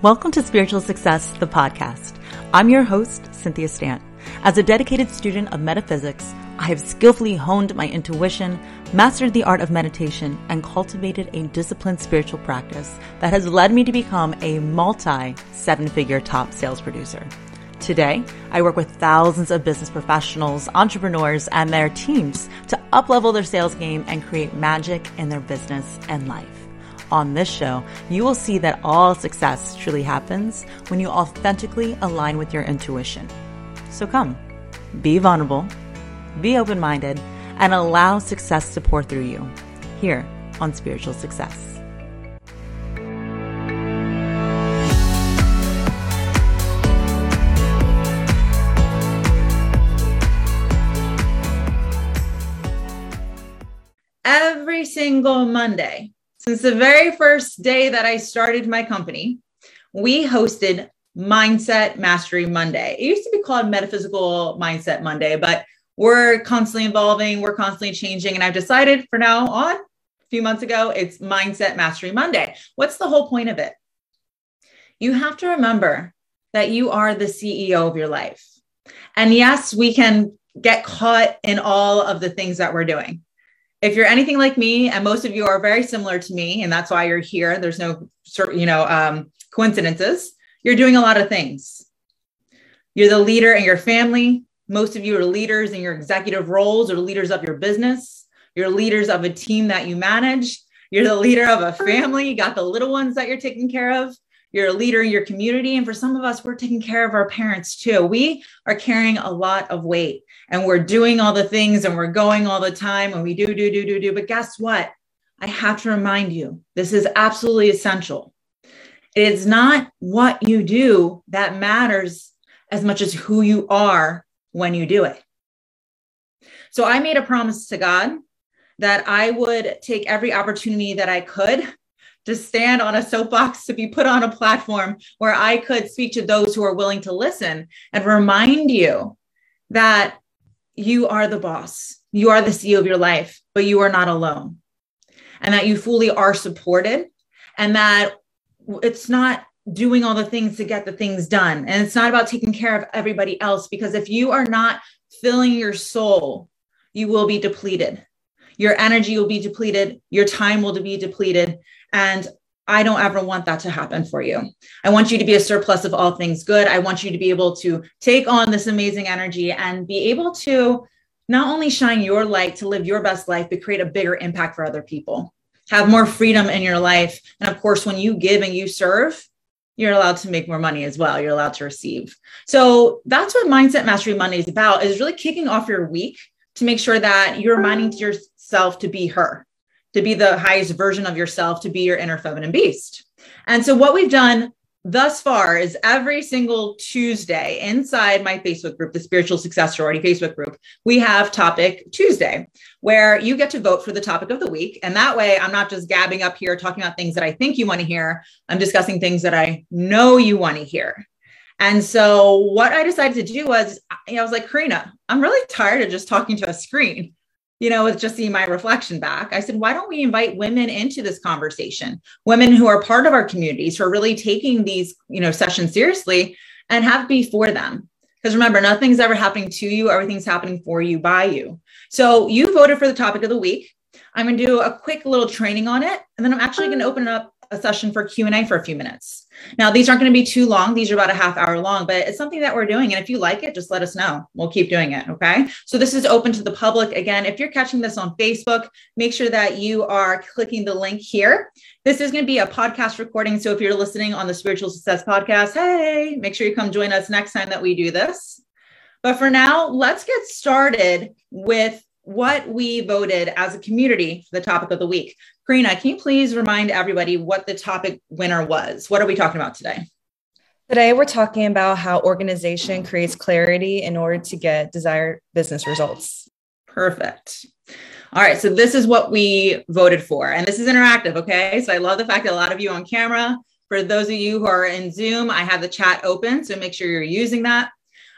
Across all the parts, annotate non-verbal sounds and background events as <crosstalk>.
Welcome to Spiritual Success, the podcast. I'm your host, Cynthia Stant. As a dedicated student of metaphysics, I have skillfully honed my intuition, mastered the art of meditation, and cultivated a disciplined spiritual practice that has led me to become a multi seven figure top sales producer. Today, I work with thousands of business professionals, entrepreneurs, and their teams to uplevel their sales game and create magic in their business and life. On this show, you will see that all success truly happens when you authentically align with your intuition. So come, be vulnerable, be open minded, and allow success to pour through you here on Spiritual Success. Every single Monday, since the very first day that I started my company, we hosted Mindset Mastery Monday. It used to be called Metaphysical Mindset Monday, but we're constantly evolving, we're constantly changing. And I've decided for now on, a few months ago, it's Mindset Mastery Monday. What's the whole point of it? You have to remember that you are the CEO of your life. And yes, we can get caught in all of the things that we're doing if you're anything like me, and most of you are very similar to me, and that's why you're here, there's no you know um, coincidences. You're doing a lot of things. You're the leader in your family. Most of you are leaders in your executive roles or leaders of your business. You're leaders of a team that you manage. You're the leader of a family. You got the little ones that you're taking care of. You're a leader in your community. And for some of us, we're taking care of our parents too. We are carrying a lot of weight and we're doing all the things and we're going all the time and we do, do, do, do, do. But guess what? I have to remind you this is absolutely essential. It's not what you do that matters as much as who you are when you do it. So I made a promise to God that I would take every opportunity that I could to stand on a soapbox, to be put on a platform where I could speak to those who are willing to listen and remind you that you are the boss. You are the CEO of your life, but you are not alone. And that you fully are supported and that it's not doing all the things to get the things done. And it's not about taking care of everybody else because if you are not filling your soul, you will be depleted. Your energy will be depleted, your time will be depleted. And I don't ever want that to happen for you. I want you to be a surplus of all things good. I want you to be able to take on this amazing energy and be able to not only shine your light to live your best life, but create a bigger impact for other people. Have more freedom in your life. And of course, when you give and you serve, you're allowed to make more money as well. You're allowed to receive. So that's what Mindset Mastery Monday is about, is really kicking off your week to make sure that you're reminding yourself to be her to be the highest version of yourself, to be your inner feminine beast. And so, what we've done thus far is every single Tuesday inside my Facebook group, the Spiritual Success Sorority Facebook group, we have Topic Tuesday, where you get to vote for the topic of the week. And that way, I'm not just gabbing up here talking about things that I think you want to hear, I'm discussing things that I know you want to hear. And so, what I decided to do was, you know, I was like, Karina, I'm really tired of just talking to a screen you know, with just seeing my reflection back, I said, why don't we invite women into this conversation? Women who are part of our communities who are really taking these, you know, sessions seriously and have be for them. Because remember, nothing's ever happening to you, everything's happening for you by you. So you voted for the topic of the week. I'm going to do a quick little training on it, and then I'm actually going to uh-huh. open it up a session for Q&A for a few minutes. Now, these aren't going to be too long. These are about a half hour long, but it's something that we're doing. And if you like it, just let us know. We'll keep doing it. Okay. So this is open to the public. Again, if you're catching this on Facebook, make sure that you are clicking the link here. This is going to be a podcast recording. So if you're listening on the Spiritual Success Podcast, hey, make sure you come join us next time that we do this. But for now, let's get started with what we voted as a community for the topic of the week. Karina, can you please remind everybody what the topic winner was? What are we talking about today? Today, we're talking about how organization creates clarity in order to get desired business results. Perfect. All right, so this is what we voted for, and this is interactive. Okay, so I love the fact that a lot of you on camera. For those of you who are in Zoom, I have the chat open, so make sure you're using that.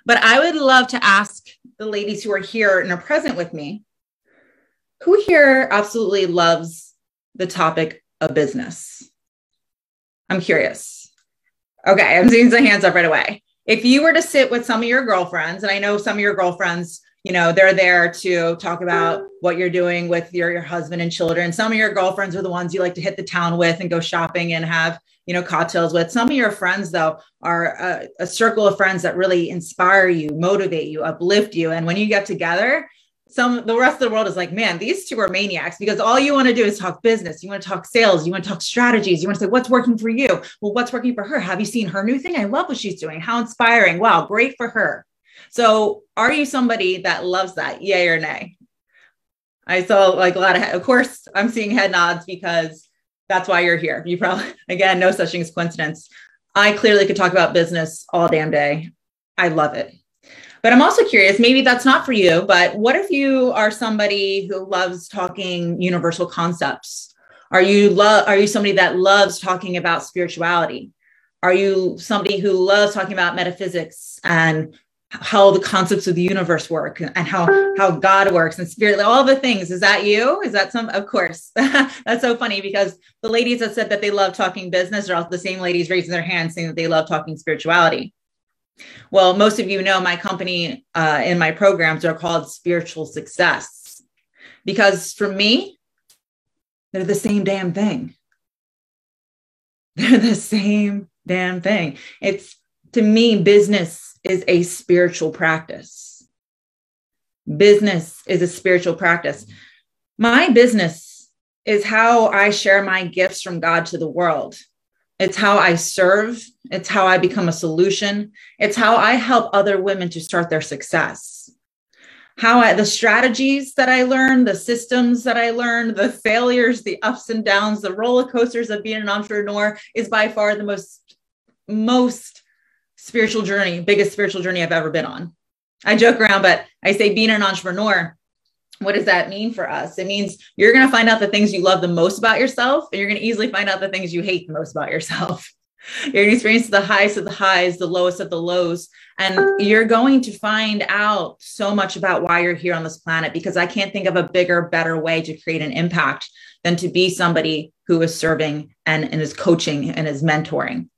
But I would love to ask the ladies who are here and are present with me who here absolutely loves the topic of business? I'm curious. Okay, I'm seeing some hands up right away. If you were to sit with some of your girlfriends, and I know some of your girlfriends, you know, they're there to talk about what you're doing with your, your husband and children. Some of your girlfriends are the ones you like to hit the town with and go shopping and have, you know, cocktails with. Some of your friends, though, are a, a circle of friends that really inspire you, motivate you, uplift you. And when you get together, some the rest of the world is like, man, these two are maniacs because all you want to do is talk business. You want to talk sales. You want to talk strategies. You want to say, what's working for you? Well, what's working for her? Have you seen her new thing? I love what she's doing. How inspiring. Wow, great for her. So are you somebody that loves that? Yay or nay? I saw like a lot of, of course, I'm seeing head nods because that's why you're here. You probably, <laughs> again, no such thing as coincidence. I clearly could talk about business all damn day. I love it. But I'm also curious, maybe that's not for you, but what if you are somebody who loves talking universal concepts? Are you love are you somebody that loves talking about spirituality? Are you somebody who loves talking about metaphysics and how the concepts of the universe work and how how God works and spirit, all the things. Is that you? Is that some? Of course. <laughs> That's so funny because the ladies that said that they love talking business are also the same ladies raising their hands saying that they love talking spirituality. Well, most of you know my company uh, and my programs are called Spiritual Success because for me, they're the same damn thing. <laughs> They're the same damn thing. It's to me, business is a spiritual practice. Business is a spiritual practice. My business is how I share my gifts from God to the world. It's how I serve. It's how I become a solution. It's how I help other women to start their success. How I, the strategies that I learned, the systems that I learned, the failures, the ups and downs, the roller coasters of being an entrepreneur is by far the most, most spiritual journey, biggest spiritual journey I've ever been on. I joke around, but I say being an entrepreneur what does that mean for us? It means you're going to find out the things you love the most about yourself, and you're going to easily find out the things you hate the most about yourself. <laughs> You're going to experience the highest of the highs, the lowest of the lows, and you're going to find out so much about why you're here on this planet because I can't think of a bigger, better way to create an impact than to be somebody who is serving and, and is coaching and is mentoring.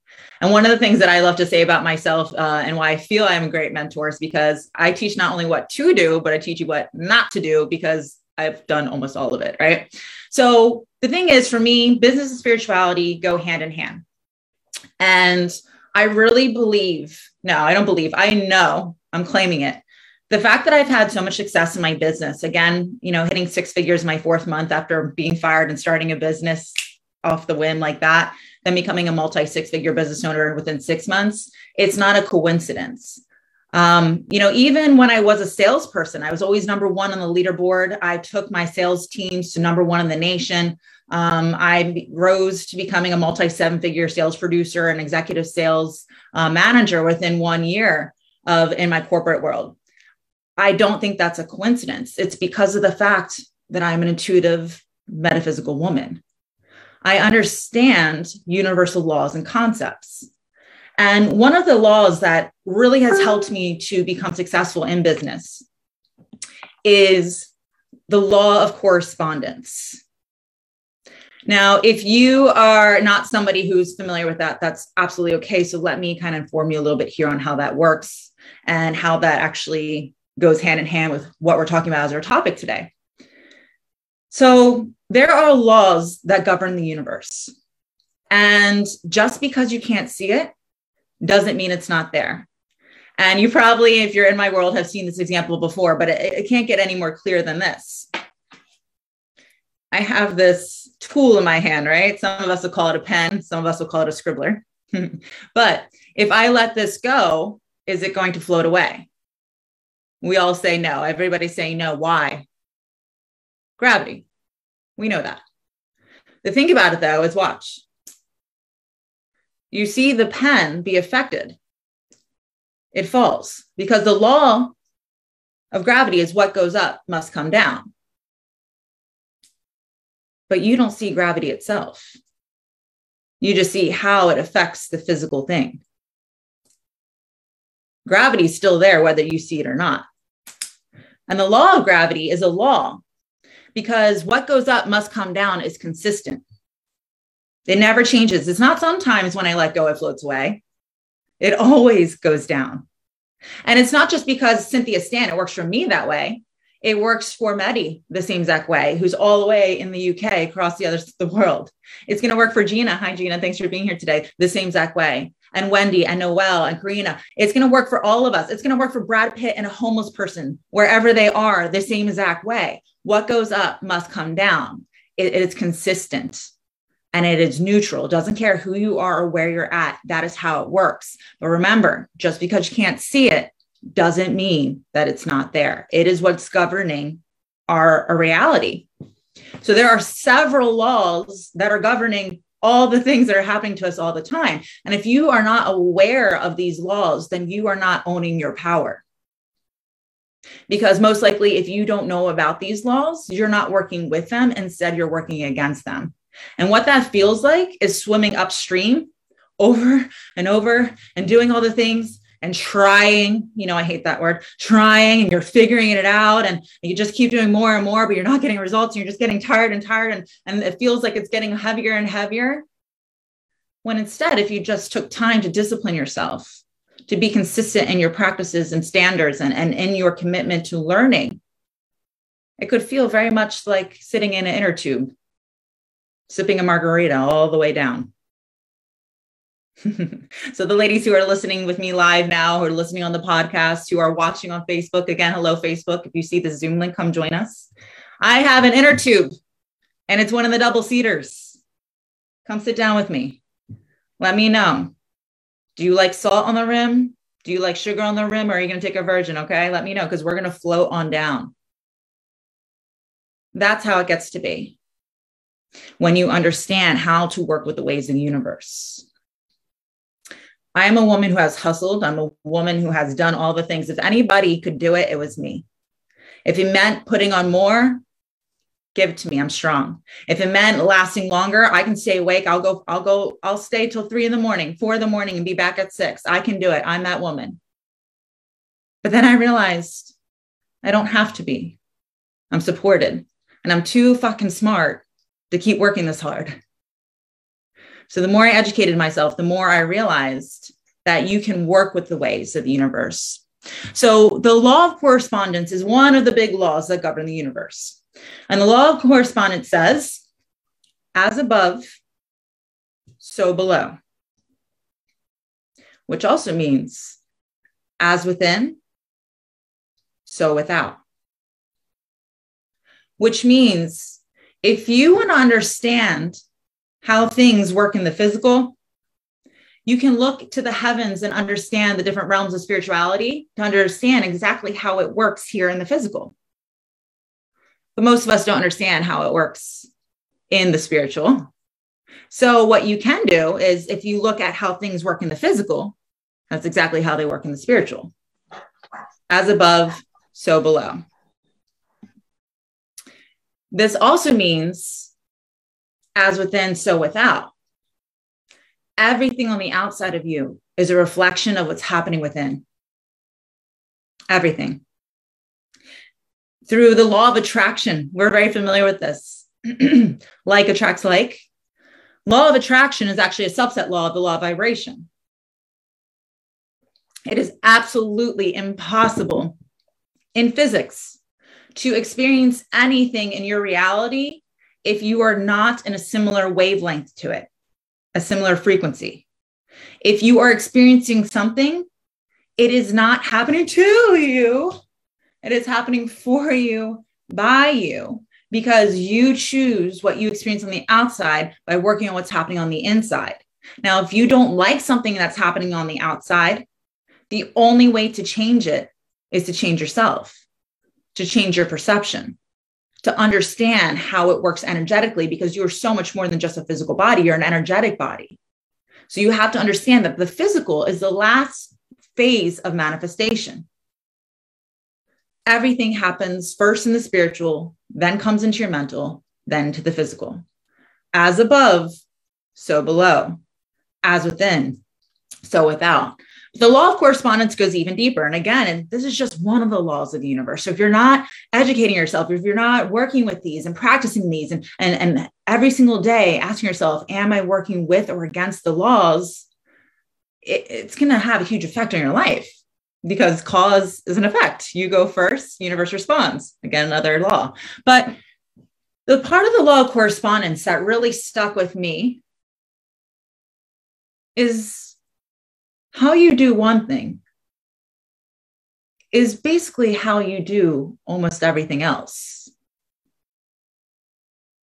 And one of the things that I love to say about myself uh, and why I feel I'm a great mentor is because I teach not only what to do, but I teach you what not to do because I've done almost all of it. Right. So the thing is, for me, business and spirituality go hand in hand. And I really believe, no, I don't believe, I know, I'm claiming it. The fact that I've had so much success in my business, again, you know, hitting six figures my fourth month after being fired and starting a business off the whim like that, then becoming a multi six figure business owner within six months, it's not a coincidence. Um, you know, even when I was a salesperson, I was always number one on the leaderboard. I took my sales teams to number one in the nation. Um, I rose to becoming a multi seven figure sales producer and executive sales uh, manager within one year of in my corporate world. I don't think that's a coincidence. It's because of the fact that I'm an intuitive metaphysical woman. I understand universal laws and concepts. And one of the laws that really has helped me to become successful in business is the law of correspondence. Now, if you are not somebody who's familiar with that, that's absolutely okay. So let me kind of inform you a little bit here on how that works and how that actually goes hand in hand with what we're talking about as our topic today. So there are laws that govern the universe. And just because you can't see it doesn't mean it's not there. And you probably, if you're in my world, have seen this example before, but it, it can't get any more clear than this. I have this tool in my hand, right? Some of us will call it a pen, some of us will call it a scribbler. <laughs> but if I let this go, is it going to float away? We all say no. Everybody's saying no. Why? Gravity. We know that. The thing about it though is watch. You see the pen be affected. It falls because the law of gravity is what goes up must come down. But you don't see gravity itself. You just see how it affects the physical thing. Gravity is still there, whether you see it or not. And the law of gravity is a law because what goes up must come down is consistent. It never changes. It's not sometimes when I let go, it floats away. It always goes down. And it's not just because Cynthia Stant, it works for me that way. It works for Medi the same exact way, who's all the way in the UK across the other the world. It's going to work for Gina. Hi, Gina. Thanks for being here today. The same exact way. And Wendy and Noel and Karina. It's going to work for all of us. It's going to work for Brad Pitt and a homeless person, wherever they are, the same exact way. What goes up must come down. It, it's consistent and it is neutral. It doesn't care who you are or where you're at. That is how it works. But remember, just because you can't see it doesn't mean that it's not there. It is what's governing our, our reality. So there are several laws that are governing all the things that are happening to us all the time. And if you are not aware of these laws, then you are not owning your power. Because most likely, if you don't know about these laws, you're not working with them. Instead, you're working against them. And what that feels like is swimming upstream over and over and doing all the things and trying, you know, I hate that word, trying and you're figuring it out and you just keep doing more and more, but you're not getting results. And you're just getting tired and tired and, and it feels like it's getting heavier and heavier. When instead, if you just took time to discipline yourself, to be consistent in your practices and standards and, and in your commitment to learning, it could feel very much like sitting in an inner tube, sipping a margarita all the way down. <laughs> so the ladies who are listening with me live now, who are listening on the podcast, who are watching on Facebook, again, hello, Facebook. If you see the Zoom link, come join us. I have an inner tube and it's one of the double seaters. Come sit down with me. Let me know. Do you like salt on the rim? Do you like sugar on the rim? Or are you going to take a virgin? Okay. Let me know because we're going to float on down. That's how it gets to be when you understand how to work with the ways of the universe. I am a woman who has hustled. I'm a woman who has done all the things. If anybody could do it, it was me. If it meant putting on more, give it to me. I'm strong. If it meant lasting longer, I can stay awake. I'll go, I'll go, I'll stay till three in the morning, four in the morning, and be back at six. I can do it. I'm that woman. But then I realized I don't have to be. I'm supported and I'm too fucking smart to keep working this hard. So the more I educated myself, the more I realized that you can work with the ways of the universe. So the law of correspondence is one of the big laws that govern the universe. And the law of correspondence says, as above, so below, which also means as within, so without. Which means if you want to understand how things work in the physical, you can look to the heavens and understand the different realms of spirituality to understand exactly how it works here in the physical. But most of us don't understand how it works in the spiritual. So, what you can do is if you look at how things work in the physical, that's exactly how they work in the spiritual. As above, so below. This also means as within, so without. Everything on the outside of you is a reflection of what's happening within. Everything. Through the law of attraction, we're very familiar with this. <clears throat> like attracts like. Law of attraction is actually a subset law of the law of vibration. It is absolutely impossible in physics to experience anything in your reality if you are not in a similar wavelength to it, a similar frequency. If you are experiencing something, it is not happening to you, it is happening for you, by you, because you choose what you experience on the outside by working on what's happening on the inside. Now, if you don't like something that's happening on the outside, the only way to change it is to change yourself, to change your perception to understand how it works energetically because you're so much more than just a physical body, you're an energetic body. So you have to understand that the physical is the last phase of manifestation. Everything happens first in the spiritual, then comes into your mental, then to the physical. As above, so below. As within, so without. The law of correspondence goes even deeper. And again, and this is just one of the laws of the universe. So if you're not educating yourself, if you're not working with these and practicing these and, and, and every single day asking yourself, am I working with or against the laws? it, it's going to have a huge effect on your life because cause is an effect. You go first, universe responds. Again, another law. But the part of the law of correspondence that really stuck with me is how you do one thing is basically how you do almost everything else.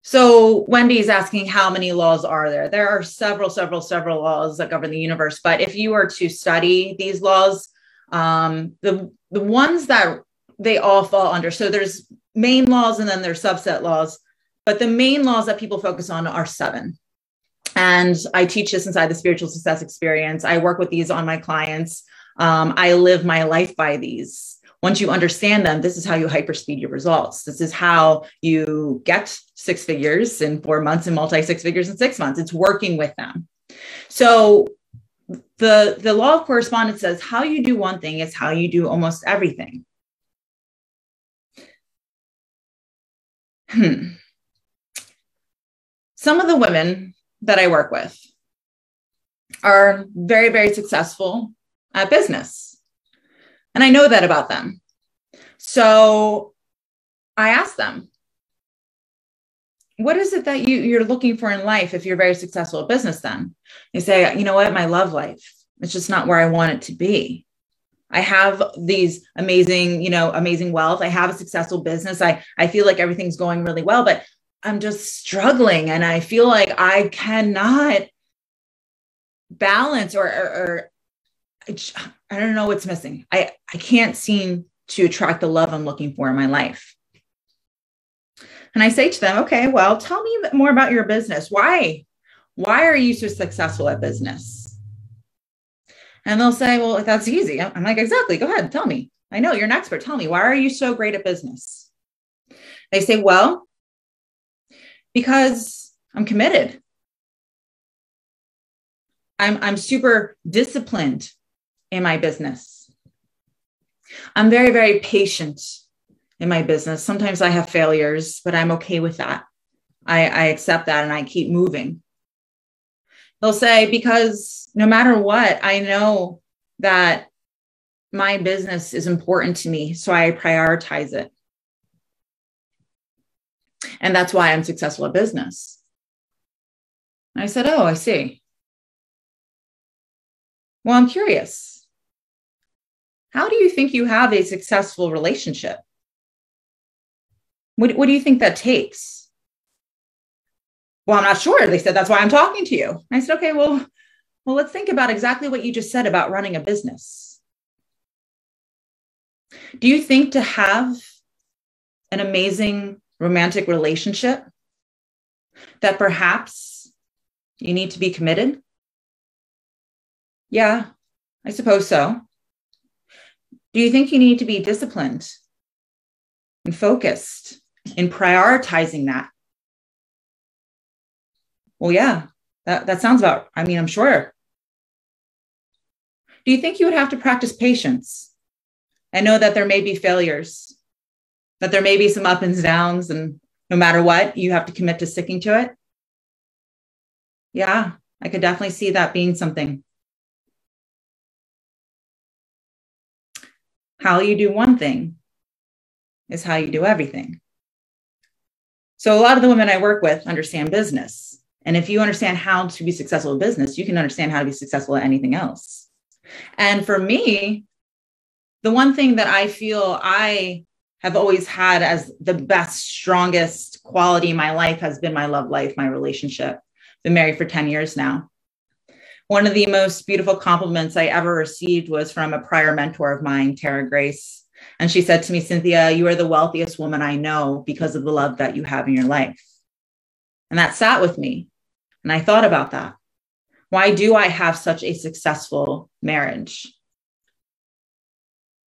So Wendy's asking how many laws are there? There are several, several, several laws that govern the universe. But if you were to study these laws, um, the the ones that they all fall under. So there's main laws and then there's subset laws, but the main laws that people focus on are seven. And I teach this inside the spiritual success experience. I work with these on my clients. Um, I live my life by these. Once you understand them, this is how you hyperspeed your results. This is how you get six figures in four months and multi six figures in six months. It's working with them. So the the law of correspondence says how you do one thing is how you do almost everything. Hmm. Some of the women that I work with are very, very successful at business. And I know that about them. So I ask them, what is it that you, you're looking for in life if you're very successful at business then? you say, you know what, my love life, it's just not where I want it to be. I have these amazing, you know, amazing wealth. I have a successful business. I, I feel like everything's going really well, but I'm just struggling and I feel like I cannot balance or, or, or I don't know what's missing. I, I can't seem to attract the love I'm looking for in my life. And I say to them, okay, well, tell me more about your business. Why? Why are you so successful at business? And they'll say, well, that's easy. I'm like, exactly. Go ahead. Tell me. I know you're an expert. Tell me, why are you so great at business? They say, well, because I'm committed. I'm, I'm super disciplined in my business. I'm very, very patient in my business. Sometimes I have failures, but I'm okay with that. I, I accept that and I keep moving. They'll say, because no matter what, I know that my business is important to me. So I prioritize it. And that's why I'm successful at business. I said, Oh, I see. Well, I'm curious. How do you think you have a successful relationship? What, what do you think that takes? Well, I'm not sure. They said, That's why I'm talking to you. I said, Okay, well, well, let's think about exactly what you just said about running a business. Do you think to have an amazing romantic relationship that perhaps you need to be committed? Yeah, I suppose so. Do you think you need to be disciplined and focused in prioritizing that? Well, yeah, that, that sounds about, I mean, I'm sure. Do you think you would have to practice patience and know that there may be failures that there may be some up and downs, and no matter what, you have to commit to sticking to it. Yeah, I could definitely see that being something. How you do one thing is how you do everything. So, a lot of the women I work with understand business. And if you understand how to be successful in business, you can understand how to be successful at anything else. And for me, the one thing that I feel I have always had as the best, strongest quality in my life has been my love life, my relationship. Been married for 10 years now. One of the most beautiful compliments I ever received was from a prior mentor of mine, Tara Grace. And she said to me, Cynthia, you are the wealthiest woman I know because of the love that you have in your life. And that sat with me. And I thought about that. Why do I have such a successful marriage?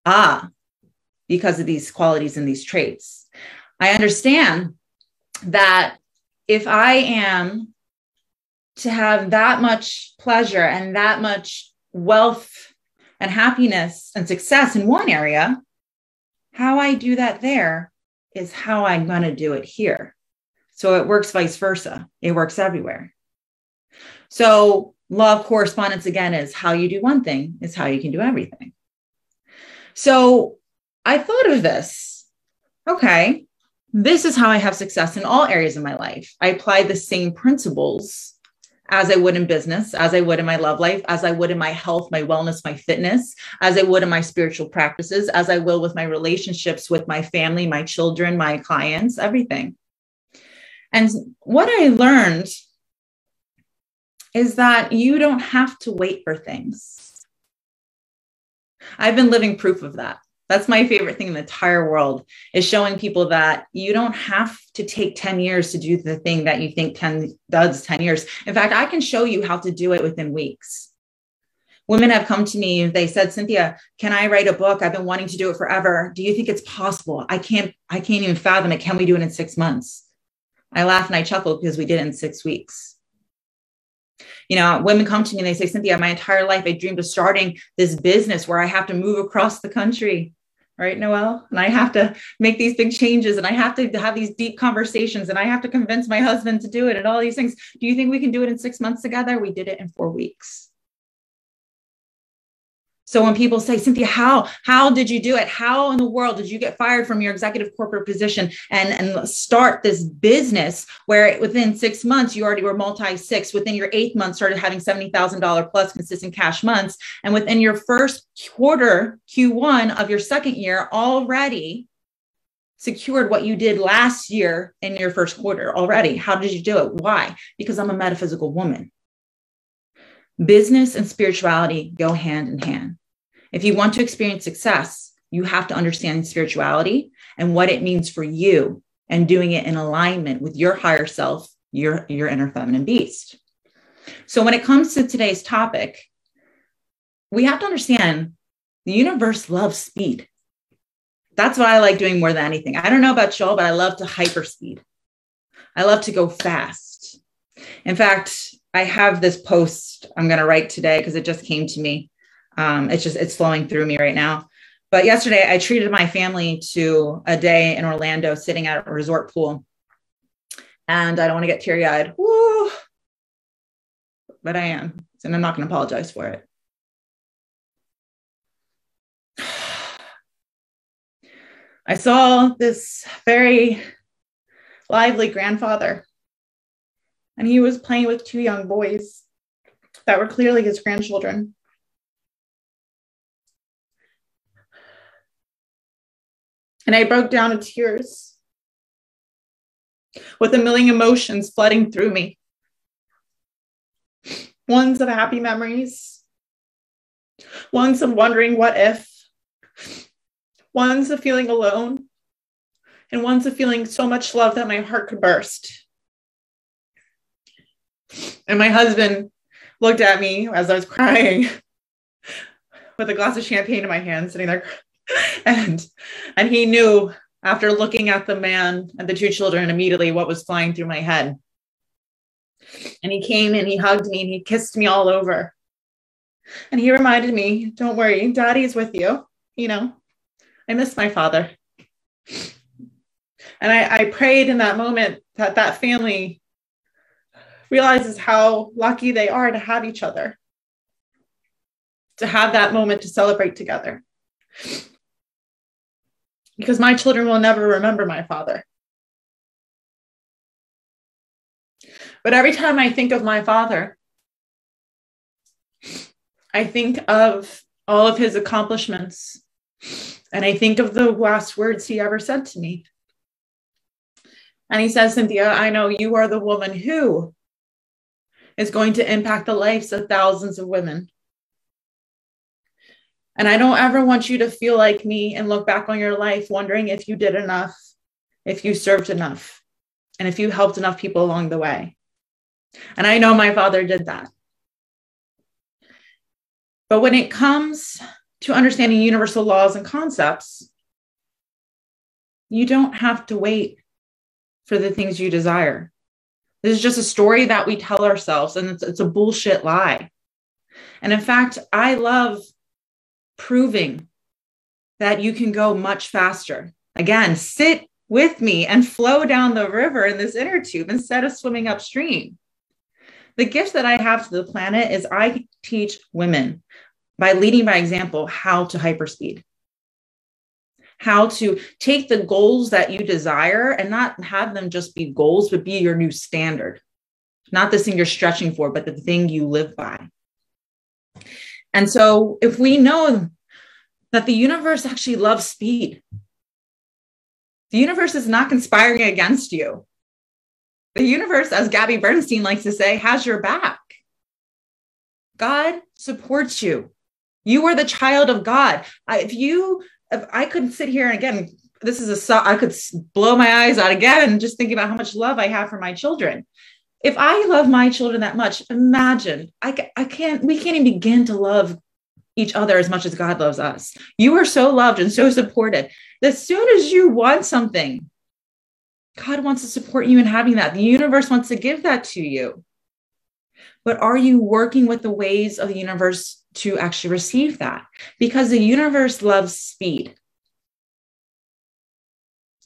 Ah, because of these qualities and these traits. I understand that if I am to have that much pleasure and that much wealth and happiness and success in one area, how I do that there is how I'm going to do it here. So it works vice versa, it works everywhere. So law of correspondence again is how you do one thing is how you can do everything. So I thought of this. Okay, this is how I have success in all areas of my life. I apply the same principles as I would in business, as I would in my love life, as I would in my health, my wellness, my fitness, as I would in my spiritual practices, as I will with my relationships with my family, my children, my clients, everything. And what I learned is that you don't have to wait for things. I've been living proof of that. That's my favorite thing in the entire world is showing people that you don't have to take 10 years to do the thing that you think 10 does 10 years. In fact, I can show you how to do it within weeks. Women have come to me, they said, Cynthia, can I write a book? I've been wanting to do it forever. Do you think it's possible? I can't, I can't even fathom it. Can we do it in six months? I laugh and I chuckle because we did it in six weeks you know, women come to me and they say, Cynthia, my entire life I dreamed of starting this business where I have to move across the country right, Noel? And I have to make these big changes and I have to have these deep conversations and I have to convince my husband to do it and all these things. Do you think we can do it in six months together? We did it in four weeks. So when people say, Cynthia, how how did you do it? How in the world did you get fired from your executive corporate position and, and start this business where within six months you already were multi six, within your eighth month started having $70,000 plus consistent cash months. And within your first quarter, Q1 of your second year, already secured what you did last year in your first quarter already. How did you do it? Why? Because I'm a metaphysical woman. Business and spirituality go hand in hand. If you want to experience success, you have to understand spirituality and what it means for you and doing it in alignment with your higher self, your, your inner feminine beast. So, when it comes to today's topic, we have to understand the universe loves speed. That's what I like doing more than anything. I don't know about y'all, but I love to hyper speed. I love to go fast. In fact, I have this post I'm going to write today because it just came to me. Um, it's just it's flowing through me right now. But yesterday, I treated my family to a day in Orlando, sitting at a resort pool, and I don't want to get teary eyed, but I am, and I'm not going to apologize for it. <sighs> I saw this very lively grandfather, and he was playing with two young boys that were clearly his grandchildren. And I broke down in tears with a million emotions flooding through me. Ones of happy memories, ones of wondering what if, ones of feeling alone, and ones of feeling so much love that my heart could burst. And my husband looked at me as I was crying <laughs> with a glass of champagne in my hand, sitting there <laughs> and and he knew after looking at the man and the two children immediately what was flying through my head. And he came and he hugged me and he kissed me all over. And he reminded me don't worry daddy's with you you know. I miss my father. And I, I prayed in that moment that that family realizes how lucky they are to have each other to have that moment to celebrate together because my children will never remember my father. But every time I think of my father, I think of all of his accomplishments. And I think of the last words he ever said to me. And he says, Cynthia, I know you are the woman who is going to impact the lives of thousands of women. And I don't ever want you to feel like me and look back on your life wondering if you did enough, if you served enough, and if you helped enough people along the way. And I know my father did that. But when it comes to understanding universal laws and concepts, you don't have to wait for the things you desire. This is just a story that we tell ourselves, and it's, it's a bullshit lie. And in fact, I love proving that you can go much faster. Again, sit with me and flow down the river in this inner tube instead of swimming upstream. The gift that I have to the planet is I teach women by leading by example how to hyperspeed how to take the goals that you desire and not have them just be goals, but be your new standard. Not the thing you're stretching for, but the thing you live by. And so, if we know that the universe actually loves speed, the universe is not conspiring against you. The universe, as Gabby Bernstein likes to say, has your back. God supports you. You are the child of God. If you if I could sit here and again, this is a I could blow my eyes out again just thinking about how much love I have for my children. If I love my children that much, imagine I, I can't we can't even begin to love each other as much as God loves us. You are so loved and so supported. As soon as you want something, God wants to support you in having that. The universe wants to give that to you. But are you working with the ways of the universe to actually receive that because the universe loves speed.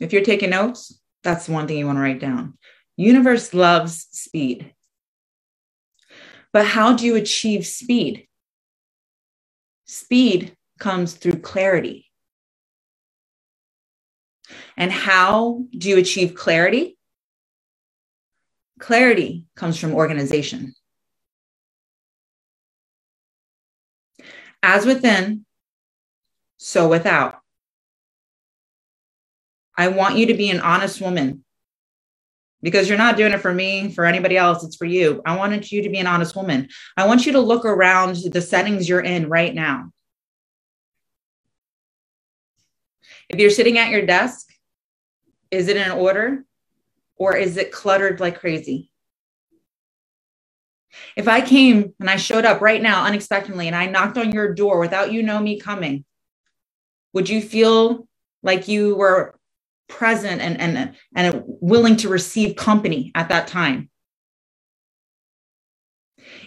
If you're taking notes, that's one thing you want to write down. Universe loves speed. But how do you achieve speed? Speed comes through clarity. And how do you achieve clarity? Clarity comes from organization. as within, so without. I want you to be an honest woman because you're not doing it for me, for anybody else. It's for you. I wanted you to be an honest woman. I want you to look around the settings you're in right now. If you're sitting at your desk, is it in order or is it cluttered like crazy? If I came and I showed up right now unexpectedly and I knocked on your door without you know me coming, would you feel like you were present and, and, and willing to receive company at that time?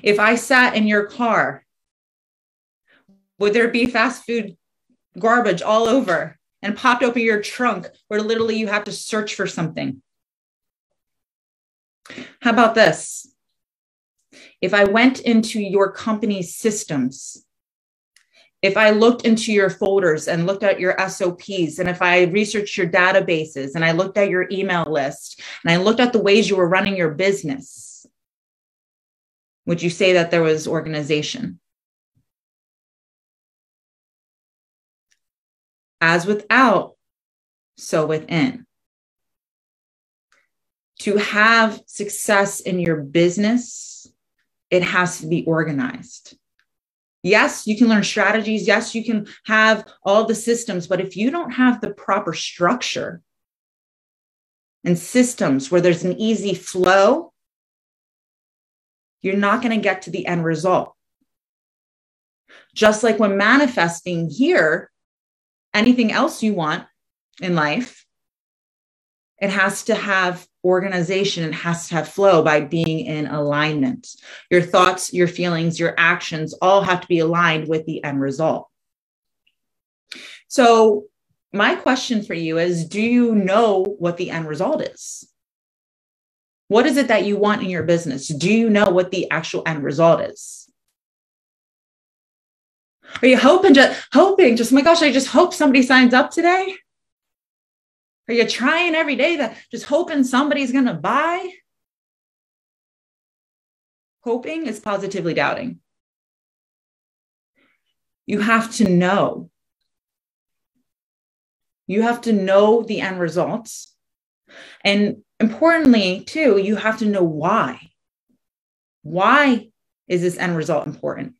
If I sat in your car, would there be fast food garbage all over and popped open your trunk where literally you have to search for something? How about this? if I went into your company's systems, if I looked into your folders and looked at your SOPs, and if I researched your databases and I looked at your email list and I looked at the ways you were running your business, would you say that there was organization? As without, so within. To have success in your business, it has to be organized. Yes, you can learn strategies. Yes, you can have all the systems, but if you don't have the proper structure and systems where there's an easy flow, you're not going to get to the end result. Just like when manifesting here, anything else you want in life, it has to have organization it has to have flow by being in alignment. Your thoughts, your feelings, your actions all have to be aligned with the end result. So, my question for you is Do you know what the end result is? What is it that you want in your business? Do you know what the actual end result is? Are you hoping just hoping just oh my gosh, I just hope somebody signs up today? Are you trying every day that just hoping somebody's going to buy? Hoping is positively doubting. You have to know. You have to know the end results. And importantly, too, you have to know why. Why is this end result important?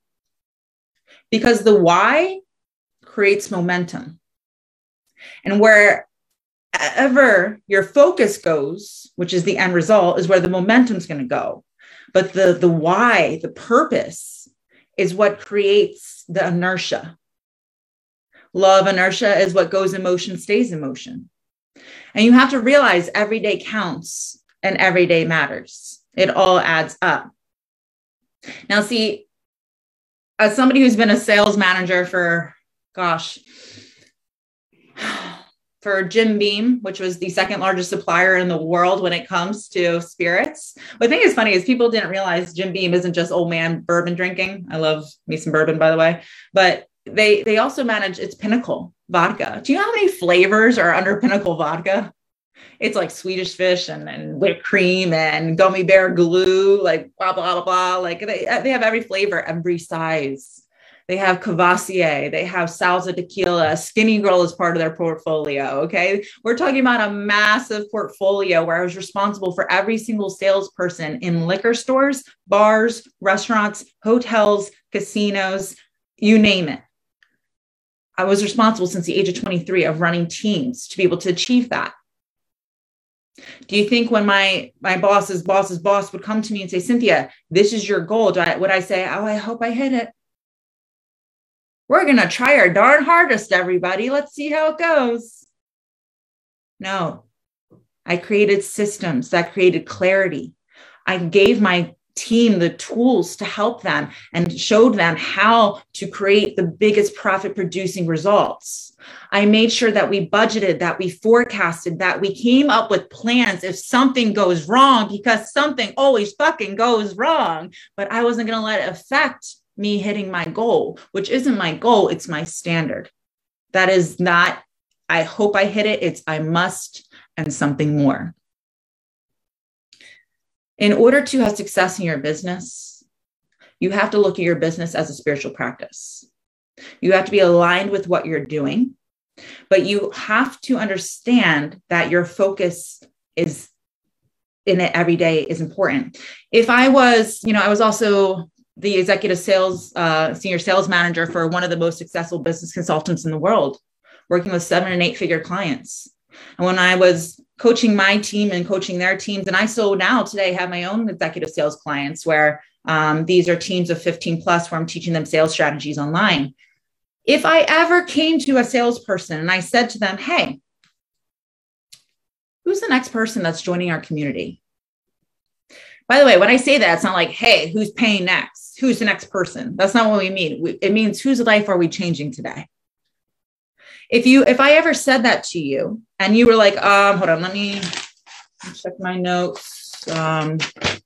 Because the why creates momentum. And where wherever your focus goes, which is the end result, is where the momentum's going to go. But the the why, the purpose, is what creates the inertia. Law of inertia is what goes in motion stays in motion. And you have to realize every day counts and every day matters. It all adds up. Now, see, as somebody who's been a sales manager for, gosh, for Jim Beam, which was the second largest supplier in the world when it comes to spirits. What I think is funny is people didn't realize Jim Beam isn't just old man bourbon drinking. I love me some bourbon, by the way, but they they also manage its Pinnacle vodka. Do you know how many flavors are under Pinnacle vodka? It's like Swedish fish and, and whipped cream and gummy bear glue, like blah blah blah blah. Like they they have every flavor, every size. They have Courvoisier. They have Sauza Tequila. Skinny Girl is part of their portfolio. Okay. We're talking about a massive portfolio where I was responsible for every single salesperson in liquor stores, bars, restaurants, hotels, casinos, you name it. I was responsible since the age of 23 of running teams to be able to achieve that. Do you think when my my boss's boss's boss would come to me and say, Cynthia, this is your goal? I would I say, Oh, I hope I hit it? We're gonna try our darn hardest, everybody. Let's see how it goes. No, I created systems that created clarity. I gave my team the tools to help them and showed them how to create the biggest profit producing results. I made sure that we budgeted, that we forecasted, that we came up with plans if something goes wrong, because something always fucking goes wrong. But I wasn't going to let it affect me hitting my goal, which isn't my goal, it's my standard. That is not, I hope I hit it, it's I must and something more. In order to have success in your business, you have to look at your business as a spiritual practice. You have to be aligned with what you're doing, but you have to understand that your focus is in it every day is important. If I was, you know, I was also the executive sales, uh, senior sales manager for one of the most successful business consultants in the world, working with seven and eight figure clients. And when I was coaching my team and coaching their teams. And I still now today have my own executive sales clients where um, these are teams of 15 plus where I'm teaching them sales strategies online. If I ever came to a salesperson and I said to them, hey, who's the next person that's joining our community? By the way, when I say that, it's not like, hey, who's paying next? Who's the next person? That's not what we mean. It means whose life are we changing today? if you if i ever said that to you and you were like um hold on let me check my notes um i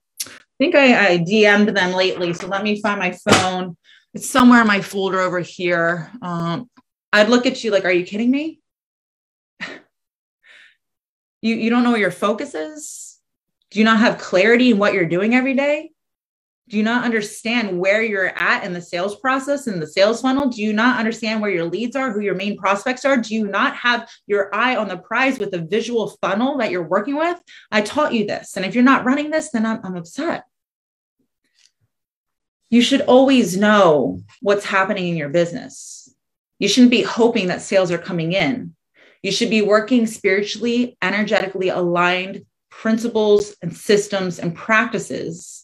think i i dm'd them lately so let me find my phone it's somewhere in my folder over here um i'd look at you like are you kidding me you you don't know where your focus is do you not have clarity in what you're doing every day do you not understand where you're at in the sales process in the sales funnel? Do you not understand where your leads are who your main prospects are? Do you not have your eye on the prize with a visual funnel that you're working with? I taught you this and if you're not running this then i'm, I'm upset. You should always know what's happening in your business. You shouldn't be hoping that sales are coming in. You should be working spiritually energetically aligned principles and systems and practices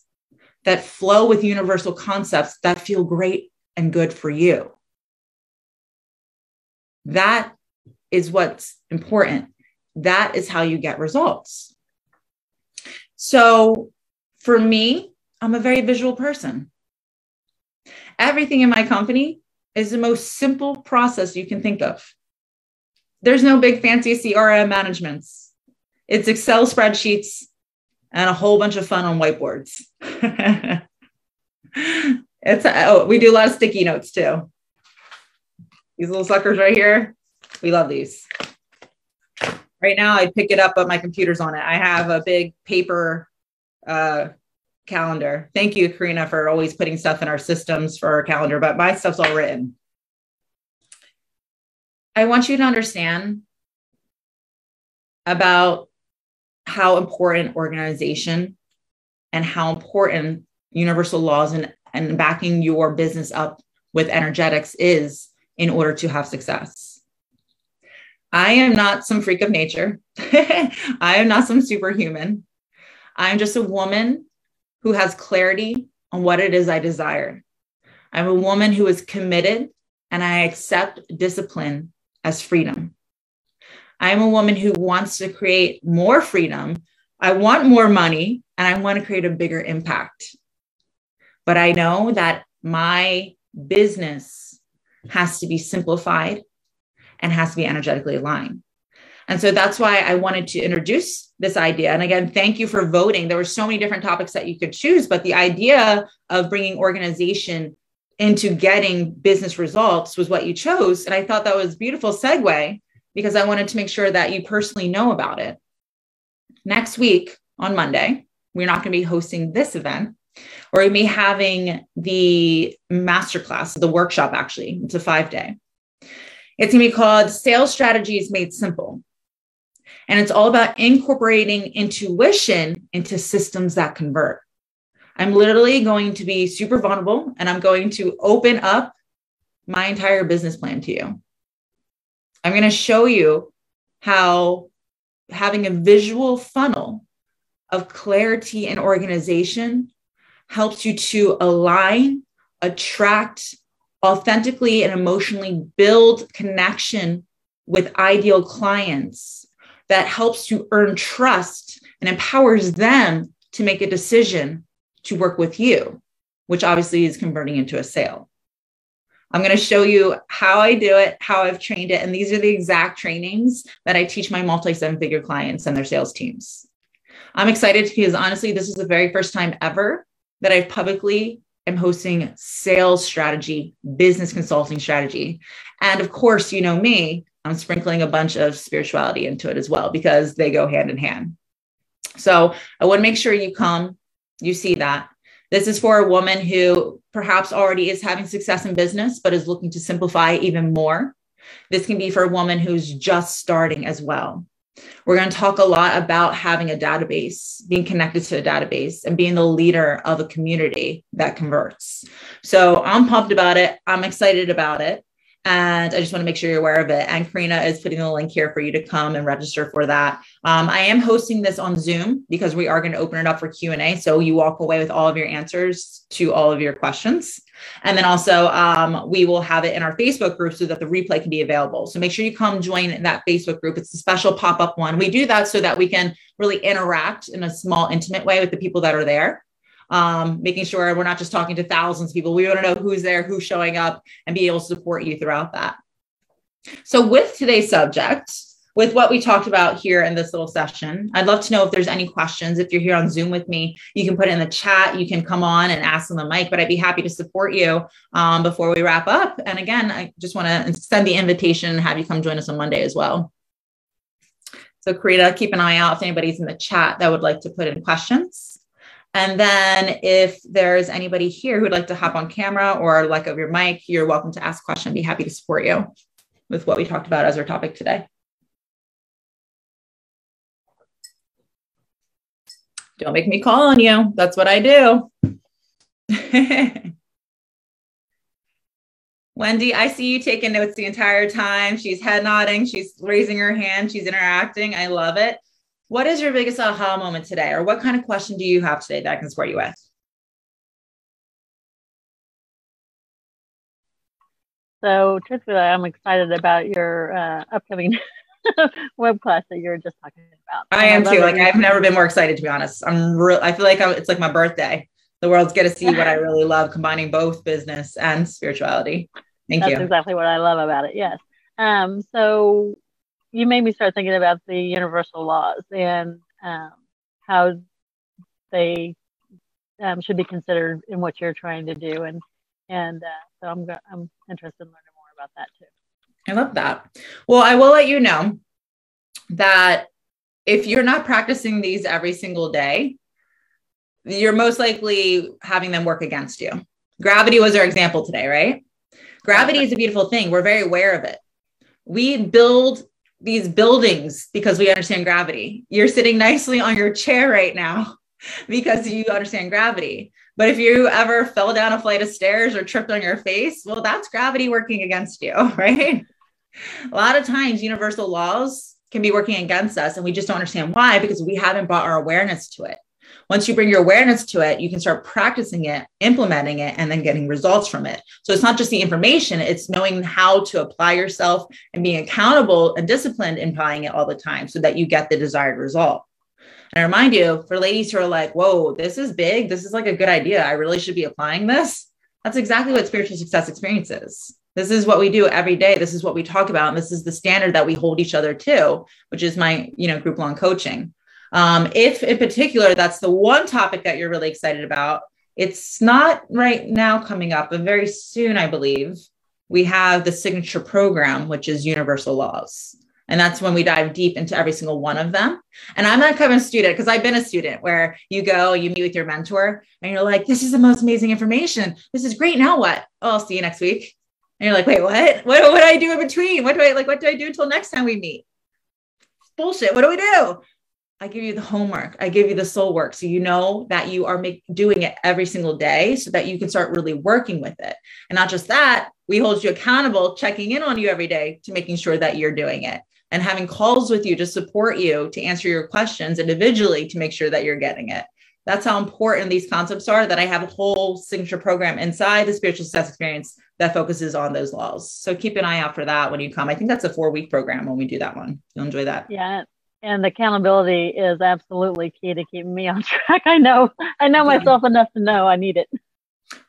that flow with universal concepts that feel great and good for you. That is what's important. That is how you get results. So, for me, I'm a very visual person. Everything in my company is the most simple process you can think of. There's no big fancy CRM managements. It's Excel spreadsheets and a whole bunch of fun on whiteboards. <laughs> it's oh, we do a lot of sticky notes too. These little suckers right here, we love these. Right now, I pick it up, but my computer's on it. I have a big paper uh, calendar. Thank you, Karina, for always putting stuff in our systems for our calendar, but my stuff's all written. I want you to understand about how important organization and how important universal laws and, and backing your business up with energetics is in order to have success. I am not some freak of nature. <laughs> I am not some superhuman. I'm just a woman who has clarity on what it is I desire. I'm a woman who is committed and I accept discipline as freedom. I'm a woman who wants to create more freedom. I want more money and I want to create a bigger impact. But I know that my business has to be simplified and has to be energetically aligned. And so that's why I wanted to introduce this idea. And again, thank you for voting. There were so many different topics that you could choose, but the idea of bringing organization into getting business results was what you chose. And I thought that was a beautiful segue because I wanted to make sure that you personally know about it. Next week on Monday, we're not going to be hosting this event. Or we may be having the masterclass, the workshop actually. It's a five day. It's going to be called Sales Strategies Made Simple. And it's all about incorporating intuition into systems that convert. I'm literally going to be super vulnerable and I'm going to open up my entire business plan to you. I'm going to show you how having a visual funnel of clarity and organization helps you to align, attract, authentically and emotionally build connection with ideal clients that helps you earn trust and empowers them to make a decision to work with you, which obviously is converting into a sale. I'm going to show you how I do it, how I've trained it. And these are the exact trainings that I teach my multi seven figure clients and their sales teams. I'm excited because honestly, this is the very first time ever that I've publicly am hosting sales strategy, business consulting strategy. And of course, you know me, I'm sprinkling a bunch of spirituality into it as well because they go hand in hand. So I want to make sure you come, you see that. This is for a woman who perhaps already is having success in business, but is looking to simplify even more. This can be for a woman who's just starting as well. We're going to talk a lot about having a database, being connected to a database, and being the leader of a community that converts. So I'm pumped about it. I'm excited about it. And I just want to make sure you're aware of it. And Karina is putting the link here for you to come and register for that. Um, I am hosting this on Zoom because we are going to open it up for Q&A. So you walk away with all of your answers to all of your questions. And then also um, we will have it in our Facebook group so that the replay can be available. So make sure you come join that Facebook group. It's a special pop-up one. We do that so that we can really interact in a small, intimate way with the people that are there um, making sure we're not just talking to thousands of people. We want to know who's there, who's showing up, and be able to support you throughout that. So, with today's subject, with what we talked about here in this little session, I'd love to know if there's any questions. If you're here on Zoom with me, you can put it in the chat. You can come on and ask on the mic, but I'd be happy to support you um, before we wrap up. And again, I just want to send the invitation and have you come join us on Monday as well. So, Karina, keep an eye out if anybody's in the chat that would like to put in questions. And then if there's anybody here who'd like to hop on camera or like of your mic, you're welcome to ask a question. I'd be happy to support you with what we talked about as our topic today. Don't make me call on you. That's what I do. <laughs> Wendy, I see you taking notes the entire time. She's head nodding, she's raising her hand, she's interacting. I love it. What is your biggest aha moment today? Or what kind of question do you have today that I can support you with? So, truthfully, I'm excited about your uh, upcoming <laughs> web class that you were just talking about. I am too. Like, I've never been more excited, to be honest. I'm real. I feel like I'm, it's like my birthday. The world's going to see what I <laughs> really love, combining both business and spirituality. Thank That's you. That's exactly what I love about it. Yes. Um, so you made me start thinking about the universal laws and um, how they um, should be considered in what you're trying to do, and and uh, so I'm go- I'm interested in learning more about that too. I love that. Well, I will let you know that if you're not practicing these every single day, you're most likely having them work against you. Gravity was our example today, right? Gravity is a beautiful thing. We're very aware of it. We build these buildings because we understand gravity. You're sitting nicely on your chair right now <laughs> because you understand gravity. But if you ever fell down a flight of stairs or tripped on your face, well, that's gravity working against you, <laughs> right? A lot of times, universal laws can be working against us, and we just don't understand why because we haven't brought our awareness to it. Once you bring your awareness to it, you can start practicing it, implementing it, and then getting results from it. So it's not just the information, it's knowing how to apply yourself and being accountable and disciplined in applying it all the time so that you get the desired result. And I remind you, for ladies who are like, whoa, this is big, this is like a good idea. I really should be applying this. That's exactly what spiritual success experience is. This is what we do every day. This is what we talk about. And this is the standard that we hold each other to, which is my, you know, group long coaching. Um, if in particular, that's the one topic that you're really excited about, it's not right now coming up, but very soon, I believe, we have the signature program, which is universal laws. And that's when we dive deep into every single one of them. And I'm not coming a student because I've been a student where you go, you meet with your mentor, and you're like, this is the most amazing information. This is great. Now what? Oh, I'll see you next week. And you're like, wait, what? What, what do I do in between? What do I like? What do I do until next time we meet? Bullshit. What do we do? I give you the homework. I give you the soul work. So you know that you are make, doing it every single day so that you can start really working with it. And not just that, we hold you accountable, checking in on you every day to making sure that you're doing it and having calls with you to support you to answer your questions individually to make sure that you're getting it. That's how important these concepts are that I have a whole signature program inside the spiritual success experience that focuses on those laws. So keep an eye out for that when you come. I think that's a four week program when we do that one. You'll enjoy that. Yeah. And accountability is absolutely key to keeping me on <laughs> track. I know, I know myself enough to know I need it.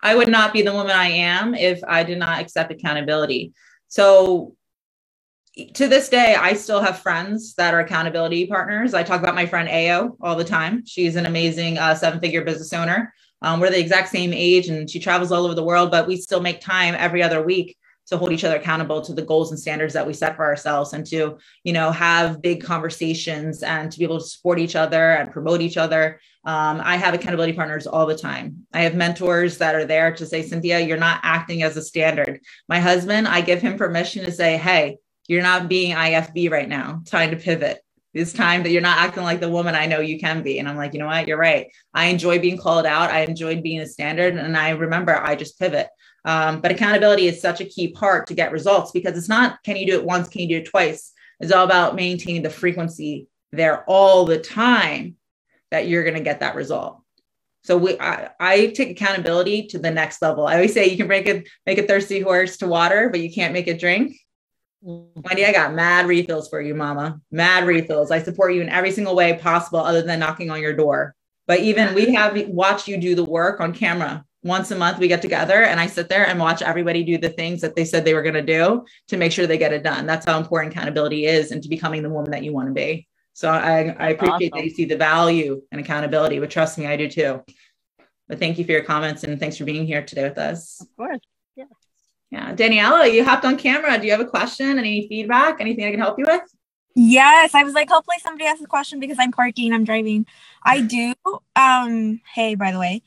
I would not be the woman I am if I did not accept accountability. So to this day, I still have friends that are accountability partners. I talk about my friend Ao all the time. She's an amazing uh, seven figure business owner. Um, we're the exact same age and she travels all over the world, but we still make time every other week to hold each other accountable to the goals and standards that we set for ourselves and to, you know, have big conversations and to be able to support each other and promote each other. Um, I have accountability partners all the time. I have mentors that are there to say, Cynthia, you're not acting as a standard. My husband, I give him permission to say, hey, you're not being IFB right now. Time to pivot. It's time that you're not acting like the woman I know you can be. And I'm like, you know what? You're right. I enjoy being called out. I enjoyed being a standard. And I remember I just pivot. Um, but accountability is such a key part to get results because it's not can you do it once, can you do it twice? It's all about maintaining the frequency there all the time that you're going to get that result. So we, I, I, take accountability to the next level. I always say you can make a make a thirsty horse to water, but you can't make it drink. Wendy, I got mad refills for you, mama. Mad refills. I support you in every single way possible other than knocking on your door. But even we have watched you do the work on camera. Once a month, we get together and I sit there and watch everybody do the things that they said they were going to do to make sure they get it done. That's how important accountability is and to becoming the woman that you want to be. So I, I appreciate awesome. that you see the value and accountability, but trust me, I do too. But thank you for your comments and thanks for being here today with us. Of course. Yeah. Yeah. Daniela, you hopped on camera. Do you have a question? Any feedback? Anything I can help you with? Yes. I was like, hopefully somebody asks a question because I'm parking, I'm driving. I do. Um, hey, by the way,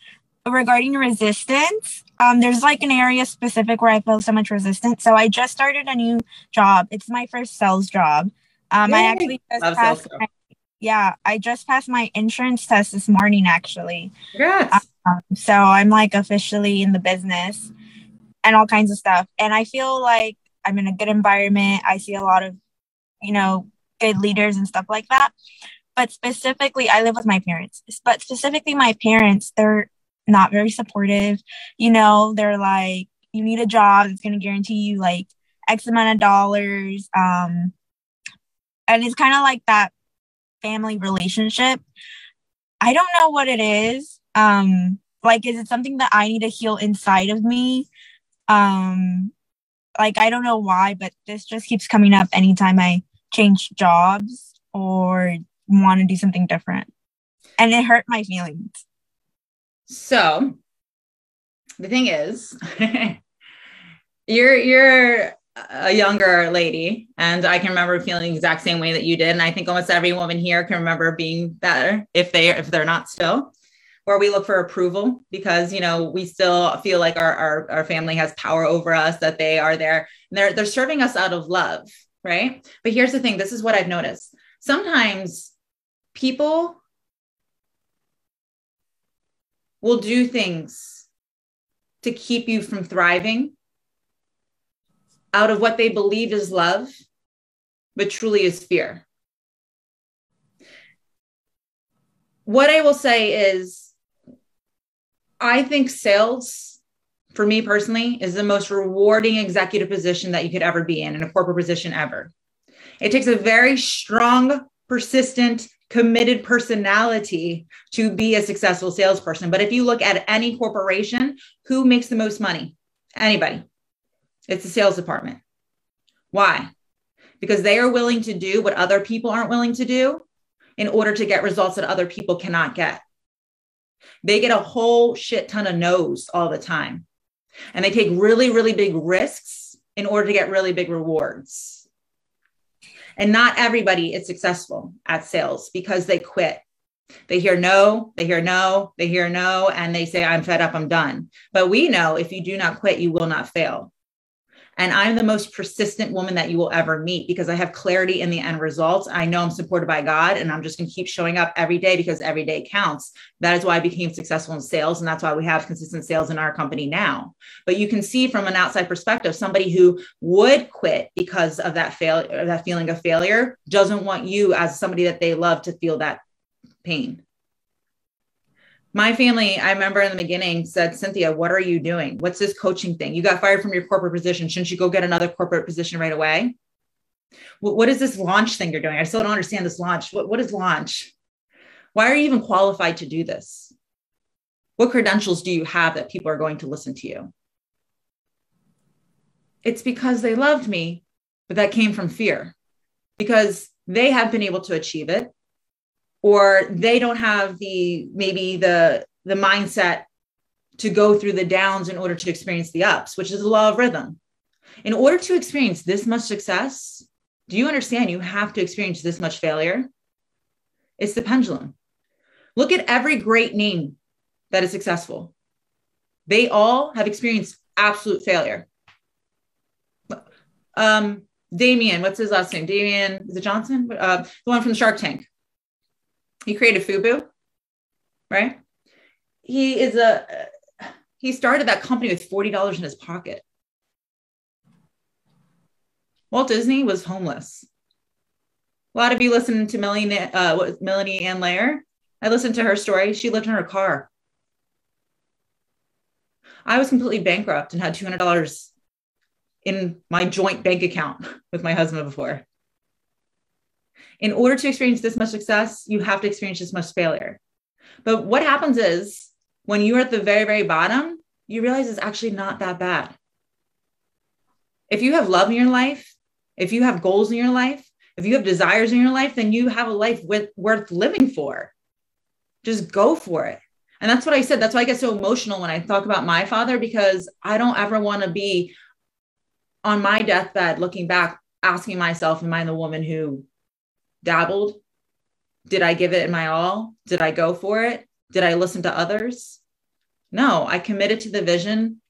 regarding resistance, um, there's like an area specific where I feel so much resistance. So I just started a new job. It's my first sales job. Um, I actually just Love passed my, yeah, I just passed my insurance test this morning actually. Yes. Um, so I'm like officially in the business and all kinds of stuff. And I feel like I'm in a good environment. I see a lot of, you know, good leaders and stuff like that. But specifically, I live with my parents. But specifically, my parents, they're not very supportive. You know, they're like, you need a job that's going to guarantee you like X amount of dollars. Um, and it's kind of like that family relationship. I don't know what it is. Um, like, is it something that I need to heal inside of me? Um, like I don't know why, but this just keeps coming up anytime I change jobs or want to do something different. And it hurt my feelings. So the thing is, <laughs> you're you're a younger lady, and I can remember feeling the exact same way that you did. And I think almost every woman here can remember being better if they if they're not still where we look for approval because you know we still feel like our, our, our family has power over us that they are there and they're they're serving us out of love right but here's the thing this is what i've noticed sometimes people will do things to keep you from thriving out of what they believe is love but truly is fear what i will say is I think sales, for me personally, is the most rewarding executive position that you could ever be in, in a corporate position ever. It takes a very strong, persistent, committed personality to be a successful salesperson. But if you look at any corporation, who makes the most money? Anybody. It's the sales department. Why? Because they are willing to do what other people aren't willing to do in order to get results that other people cannot get. They get a whole shit ton of no's all the time. And they take really, really big risks in order to get really big rewards. And not everybody is successful at sales because they quit. They hear no, they hear no, they hear no, and they say, I'm fed up, I'm done. But we know if you do not quit, you will not fail. And I'm the most persistent woman that you will ever meet because I have clarity in the end results. I know I'm supported by God and I'm just going to keep showing up every day because every day counts. That is why I became successful in sales. And that's why we have consistent sales in our company now. But you can see from an outside perspective, somebody who would quit because of that failure, that feeling of failure doesn't want you as somebody that they love to feel that pain my family, I remember in the beginning said, Cynthia, what are you doing? What's this coaching thing? You got fired from your corporate position. Shouldn't you go get another corporate position right away? What is this launch thing you're doing? I still don't understand this launch. What, what is launch? Why are you even qualified to do this? What credentials do you have that people are going to listen to you? It's because they loved me, but that came from fear because they have been able to achieve it or they don't have the maybe the the mindset to go through the downs in order to experience the ups which is the law of rhythm. In order to experience this much success do you understand you have to experience this much failure? It's the pendulum. Look at every great name that is successful. They all have experienced absolute failure. Um damien what's his last name? Damien is it johnson? Uh, the one from the shark tank he created Fubu, right? He is a he started that company with $40 in his pocket. Walt Disney was homeless. A lot of you listening to Melanie, uh, Melanie Ann Layer. I listened to her story. She lived in her car. I was completely bankrupt and had $200 in my joint bank account <laughs> with my husband before in order to experience this much success, you have to experience this much failure. But what happens is when you're at the very, very bottom, you realize it's actually not that bad. If you have love in your life, if you have goals in your life, if you have desires in your life, then you have a life with, worth living for. Just go for it. And that's what I said. That's why I get so emotional when I talk about my father, because I don't ever want to be on my deathbed looking back, asking myself, Am I the woman who dabbled? Did I give it my all? Did I go for it? Did I listen to others? No, I committed to the vision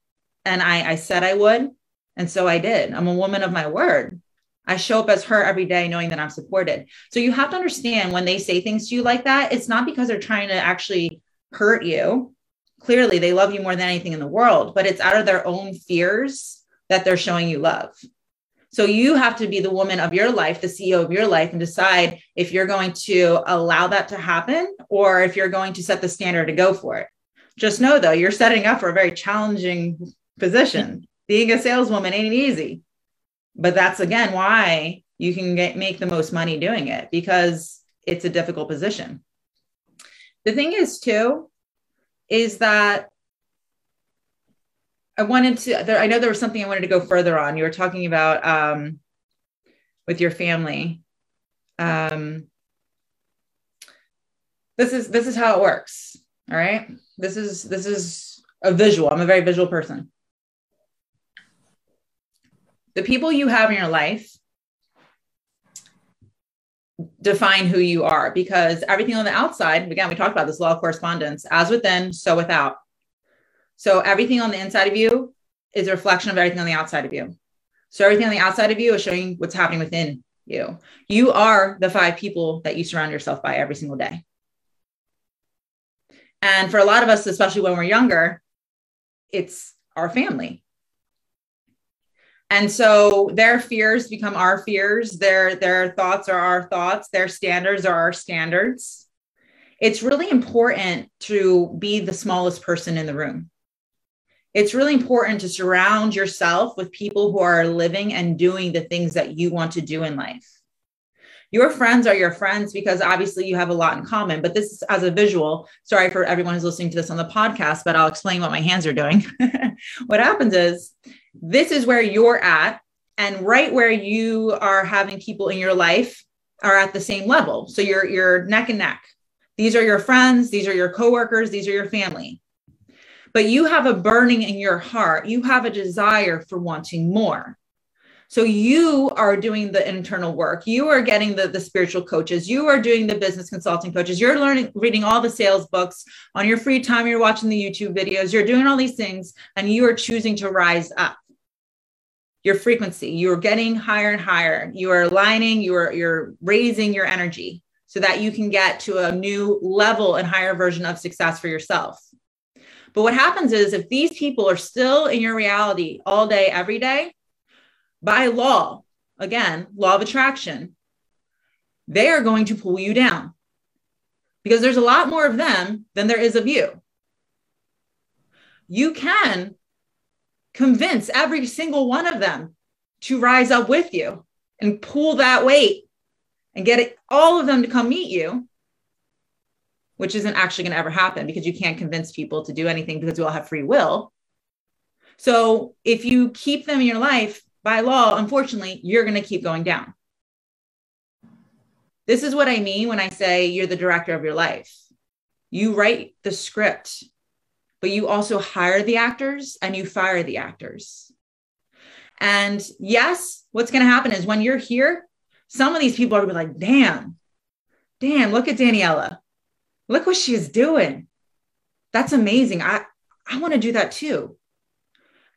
and I, I said I would. And so I did. I'm a woman of my word. I show up as her every day knowing that I'm supported. So you have to understand when they say things to you like that, it's not because they're trying to actually hurt you. Clearly, they love you more than anything in the world, but it's out of their own fears that they're showing you love. So you have to be the woman of your life, the CEO of your life, and decide if you're going to allow that to happen or if you're going to set the standard to go for it. Just know though, you're setting up for a very challenging position. Being a saleswoman ain't easy. But that's again why you can get make the most money doing it because it's a difficult position. The thing is too is that I wanted to. There, I know there was something I wanted to go further on. You were talking about um, with your family. Um, this is this is how it works. All right. This is this is a visual. I'm a very visual person. The people you have in your life define who you are because everything on the outside, again, we talked about this law of correspondence, as within, so without. So everything on the inside of you is a reflection of everything on the outside of you. So everything on the outside of you is showing what's happening within you. You are the five people that you surround yourself by every single day. And for a lot of us, especially when we're younger, it's our family. And so their fears become our fears, their their thoughts are our thoughts, their standards are our standards. It's really important to be the smallest person in the room it's really important to surround yourself with people who are living and doing the things that you want to do in life. Your friends are your friends because obviously you have a lot in common, but this is as a visual. Sorry for everyone who's listening to this on the podcast, but I'll explain what my hands are doing. <laughs> what happens is this is where you're at. And right where you are having people in your life are at the same level. So you're you're neck and neck. These are your friends, these are your coworkers, these are your family. But you have a burning in your heart. You have a desire for wanting more. So you are doing the internal work. You are getting the, the spiritual coaches. You are doing the business consulting coaches. You're learning, reading all the sales books on your free time. You're watching the YouTube videos. You're doing all these things and you are choosing to rise up your frequency. You're getting higher and higher. You are aligning, you're, you're raising your energy so that you can get to a new level and higher version of success for yourself. But what happens is if these people are still in your reality all day, every day, by law, again, law of attraction, they are going to pull you down because there's a lot more of them than there is of you. You can convince every single one of them to rise up with you and pull that weight and get it, all of them to come meet you, which isn't actually going to ever happen because you can't convince people to do anything because we all have free will. So if you keep them in your life by law, unfortunately, you're going to keep going down. This is what I mean when I say you're the director of your life. You write the script but you also hire the actors and you fire the actors. And yes, what's going to happen is when you're here, some of these people are going to be like, damn, damn, look at Daniela. Look what she's doing. That's amazing. I, I want to do that too.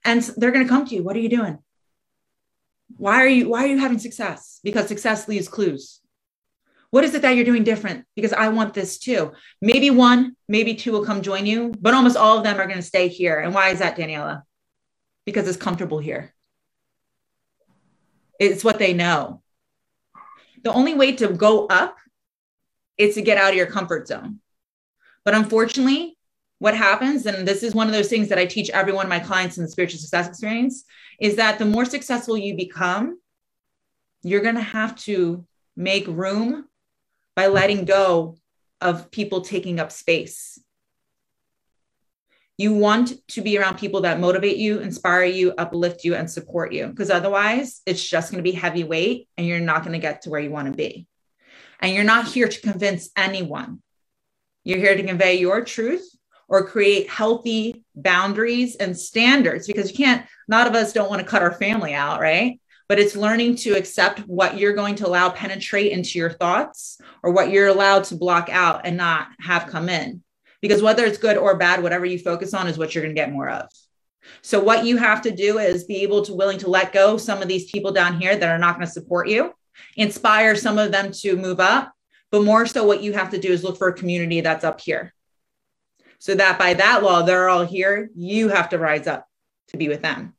And they're going to come to you. What are you doing? Why are you, why are you having success? Because success leaves clues. What is it that you're doing different? Because I want this too. Maybe one, maybe two will come join you, but almost all of them are going to stay here. And why is that, Daniela? Because it's comfortable here. It's what they know. The only way to go up is to get out of your comfort zone. But unfortunately, what happens, and this is one of those things that I teach every one of my clients in the spiritual success experience, is that the more successful you become, you're going to have to make room by letting go of people taking up space. You want to be around people that motivate you, inspire you, uplift you, and support you, because otherwise it's just going to be heavyweight and you're not going to get to where you want to be. And you're not here to convince anyone. You're here to convey your truth or create healthy boundaries and standards because you can't, none of us don't want to cut our family out, right? but it's learning to accept what you're going to allow penetrate into your thoughts or what you're allowed to block out and not have come in. Because whether it's good or bad, whatever you focus on is what you're going to get more of. So what you have to do is be able to willing to let go some of these people down here that are not going to support you, inspire some of them to move up, but more so what you have to do is look for a community that's up here. So that by that law, they're all here, you have to rise up to be with them.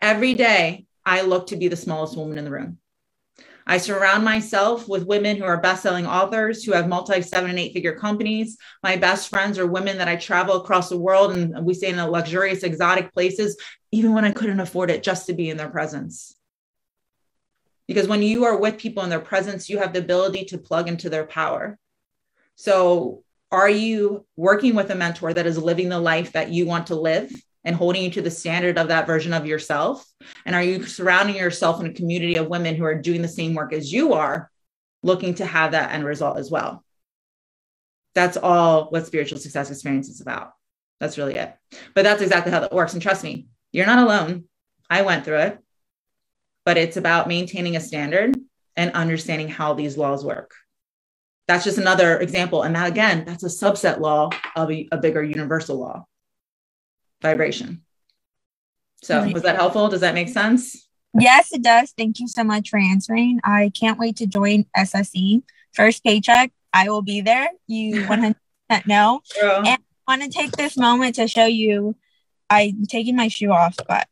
Every day, I look to be the smallest woman in the room. I surround myself with women who are best-selling authors who have multi seven and eight figure companies. My best friends are women that I travel across the world and we stay in luxurious, exotic places, even when I couldn't afford it, just to be in their presence. Because when you are with people in their presence, you have the ability to plug into their power. So, are you working with a mentor that is living the life that you want to live? and holding you to the standard of that version of yourself? And are you surrounding yourself in a community of women who are doing the same work as you are, looking to have that end result as well? That's all what spiritual success experience is about. That's really it. But that's exactly how that works. And trust me, you're not alone. I went through it, but it's about maintaining a standard and understanding how these laws work. That's just another example. And that, again, that's a subset law of a, a bigger universal law vibration. So, was that helpful? Does that make sense? Yes, it does. Thank you so much for answering. I can't wait to join SSE. First paycheck, I will be there. You <laughs> 100% know. And I want to take this moment to show you I'm taking my shoe off, but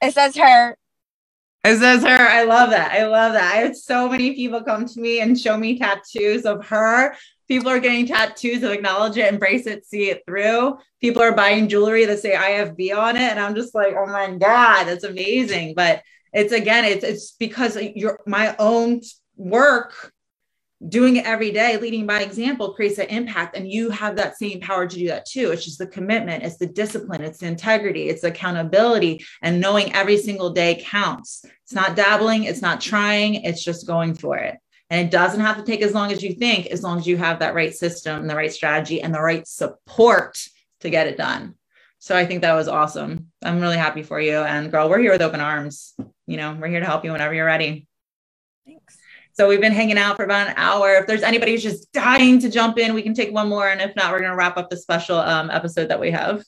it says her. It says her. I love that. I love that. I had so many people come to me and show me tattoos of her People are getting tattoos to acknowledge it, embrace it, see it through. People are buying jewelry that say IFB on it. And I'm just like, oh my God, that's amazing. But it's again, it's it's because you're my own work doing it every day, leading by example creates an impact. And you have that same power to do that too. It's just the commitment, it's the discipline, it's the integrity, it's accountability, and knowing every single day counts. It's not dabbling, it's not trying, it's just going for it. And it doesn't have to take as long as you think, as long as you have that right system, the right strategy, and the right support to get it done. So I think that was awesome. I'm really happy for you. And girl, we're here with open arms. You know, we're here to help you whenever you're ready. Thanks. So we've been hanging out for about an hour. If there's anybody who's just dying to jump in, we can take one more. And if not, we're going to wrap up the special um, episode that we have.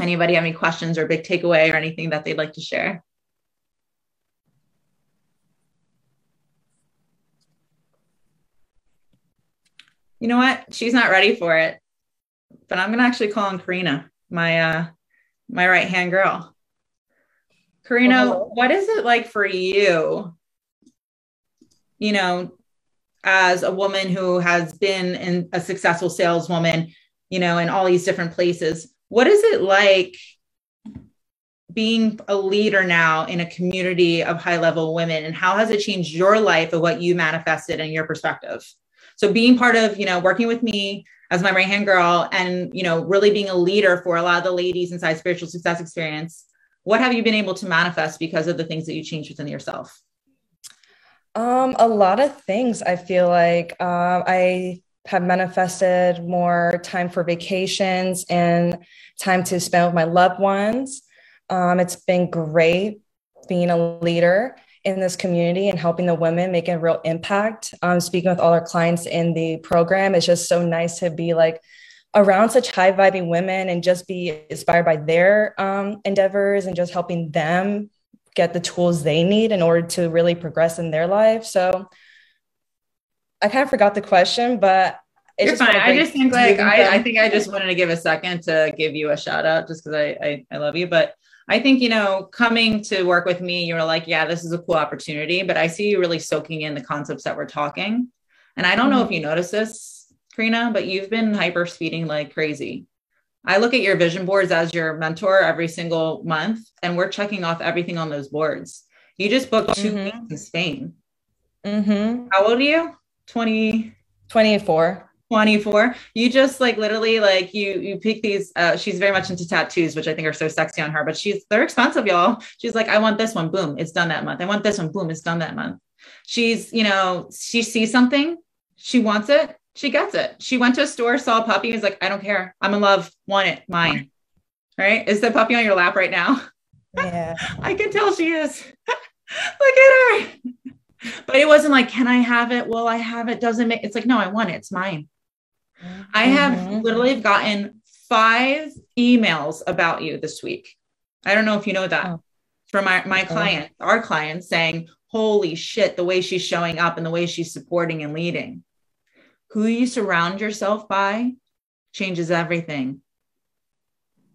Anybody have any questions or big takeaway or anything that they'd like to share? You know what? She's not ready for it, but I'm going to actually call on Karina, my uh, my right hand girl. Karina, what is it like for you you know, as a woman who has been in a successful saleswoman, you know, in all these different places, what is it like being a leader now in a community of high level women and how has it changed your life of what you manifested and your perspective? So being part of, you know, working with me as my right hand girl and, you know, really being a leader for a lot of the ladies inside spiritual success experience, what have you been able to manifest because of the things that you changed within yourself? Um, a lot of things. I feel like uh, I have manifested more time for vacations and time to spend with my loved ones. Um, it's been great being a leader in this community and helping the women make a real impact. Um, speaking with all our clients in the program, it's just so nice to be like around such high vibing women and just be inspired by their um, endeavors and just helping them get the tools they need in order to really progress in their life. So I kind of forgot the question, but it's You're fine. I just think like I, I think I just wanted to give a second to give you a shout out just because I, I I love you. But I think, you know, coming to work with me, you were like, yeah, this is a cool opportunity. But I see you really soaking in the concepts that we're talking. And I don't mm-hmm. know if you notice this, Karina, but you've been hyper speeding like crazy. I look at your vision boards as your mentor every single month, and we're checking off everything on those boards. You just booked 2 mm-hmm. weeks in Spain. Mm-hmm. How old are you? 20. 24. 24 you just like literally like you you pick these uh she's very much into tattoos which i think are so sexy on her but she's they're expensive y'all she's like i want this one boom it's done that month i want this one boom it's done that month she's you know she sees something she wants it she gets it. She went to a store, saw a puppy, and was like, I don't care. I'm in love. Want it. Mine. Right? Is the puppy on your lap right now? <laughs> Yeah. I can tell she is. <laughs> Look at her. But it wasn't like, can I have it? Well, I have it. Doesn't make it's like, no, I want it. It's mine. Mm-hmm. I have mm-hmm. literally gotten five emails about you this week. I don't know if you know that oh. from my, my client, our client saying, holy shit, the way she's showing up and the way she's supporting and leading who you surround yourself by changes everything.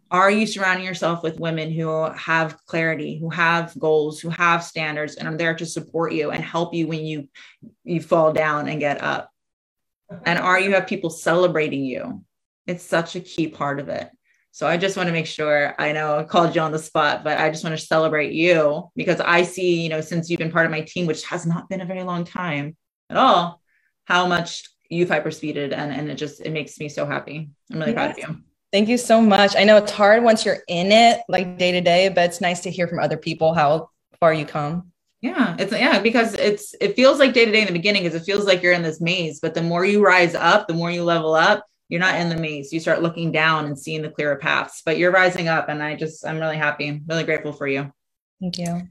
Are you surrounding yourself with women who have clarity, who have goals, who have standards, and are there to support you and help you when you you fall down and get up? And are you have people celebrating you? It's such a key part of it. So I just want to make sure I know I called you on the spot, but I just want to celebrate you because I see, you know, since you've been part of my team, which has not been a very long time at all, how much you've hyperspeeded and and it just it makes me so happy. I'm really yes. proud of you. Thank you so much. I know it's hard once you're in it, like day to day, but it's nice to hear from other people how far you come. Yeah, it's yeah, because it's it feels like day to day in the beginning because it feels like you're in this maze, but the more you rise up, the more you level up, you're not in the maze. You start looking down and seeing the clearer paths, but you're rising up and I just I'm really happy. I'm really grateful for you. Thank you.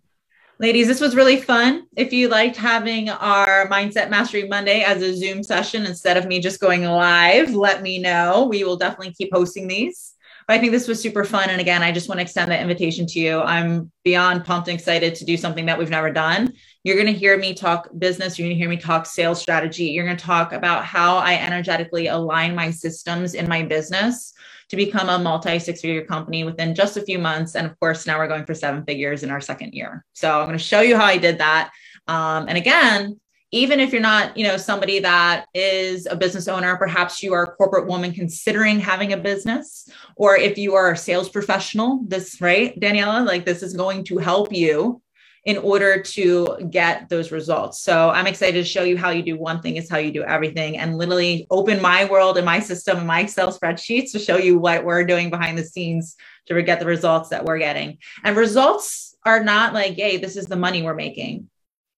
Ladies, this was really fun. If you liked having our Mindset Mastery Monday as a Zoom session instead of me just going live, let me know. We will definitely keep hosting these. But I think this was super fun. And again, I just want to extend that invitation to you. I'm beyond pumped and excited to do something that we've never done. You're going to hear me talk business. You're going to hear me talk sales strategy. You're going to talk about how I energetically align my systems in my business to become a multi six figure company within just a few months. And of course, now we're going for seven figures in our second year. So I'm going to show you how I did that. Um, and again, even if you're not, you know, somebody that is a business owner, perhaps you are a corporate woman considering having a business, or if you are a sales professional, this right, Daniela, like this is going to help you in order to get those results. So I'm excited to show you how you do one thing is how you do everything and literally open my world and my system and my Excel spreadsheets to show you what we're doing behind the scenes to get the results that we're getting. And results are not like, hey, this is the money we're making.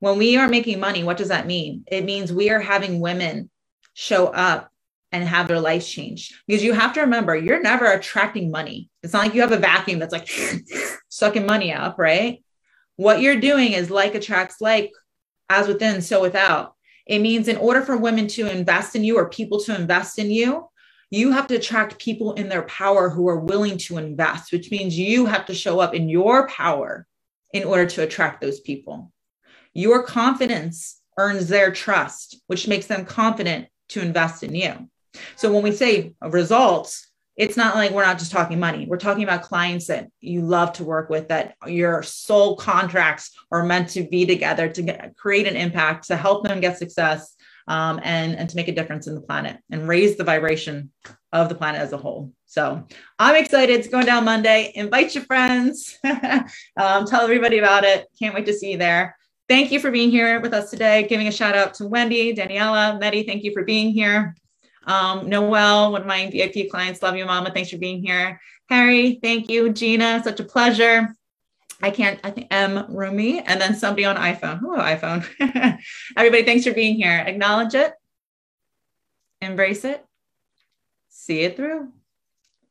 When we are making money, what does that mean? It means we are having women show up and have their lives changed. Because you have to remember, you're never attracting money. It's not like you have a vacuum that's like <laughs> sucking money up, right? What you're doing is like attracts like, as within, so without. It means in order for women to invest in you or people to invest in you, you have to attract people in their power who are willing to invest, which means you have to show up in your power in order to attract those people. Your confidence earns their trust, which makes them confident to invest in you. So when we say results, it's not like we're not just talking money. We're talking about clients that you love to work with, that your soul contracts are meant to be together to get, create an impact, to help them get success, um, and, and to make a difference in the planet and raise the vibration of the planet as a whole. So I'm excited. It's going down Monday. Invite your friends. <laughs> um, tell everybody about it. Can't wait to see you there. Thank you for being here with us today. Giving a shout out to Wendy, Daniela, Medi. Thank you for being here. Um, Noel, one of my VIP clients, love you, Mama. Thanks for being here. Harry, thank you. Gina, such a pleasure. I can't, I think M Rumi, and then somebody on iPhone. Oh, iPhone. <laughs> Everybody, thanks for being here. Acknowledge it, embrace it, see it through.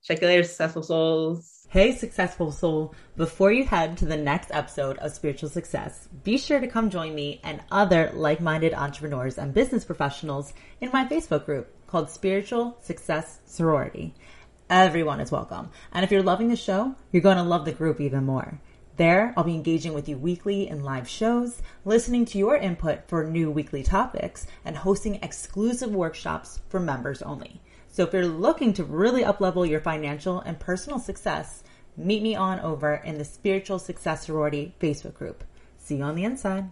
Check you later, successful souls. Hey, successful soul. Before you head to the next episode of Spiritual Success, be sure to come join me and other like minded entrepreneurs and business professionals in my Facebook group called Spiritual Success Sorority. Everyone is welcome. And if you're loving the show, you're going to love the group even more. There, I'll be engaging with you weekly in live shows, listening to your input for new weekly topics, and hosting exclusive workshops for members only. So if you're looking to really uplevel your financial and personal success, meet me on over in the Spiritual Success Sorority Facebook group. See you on the inside.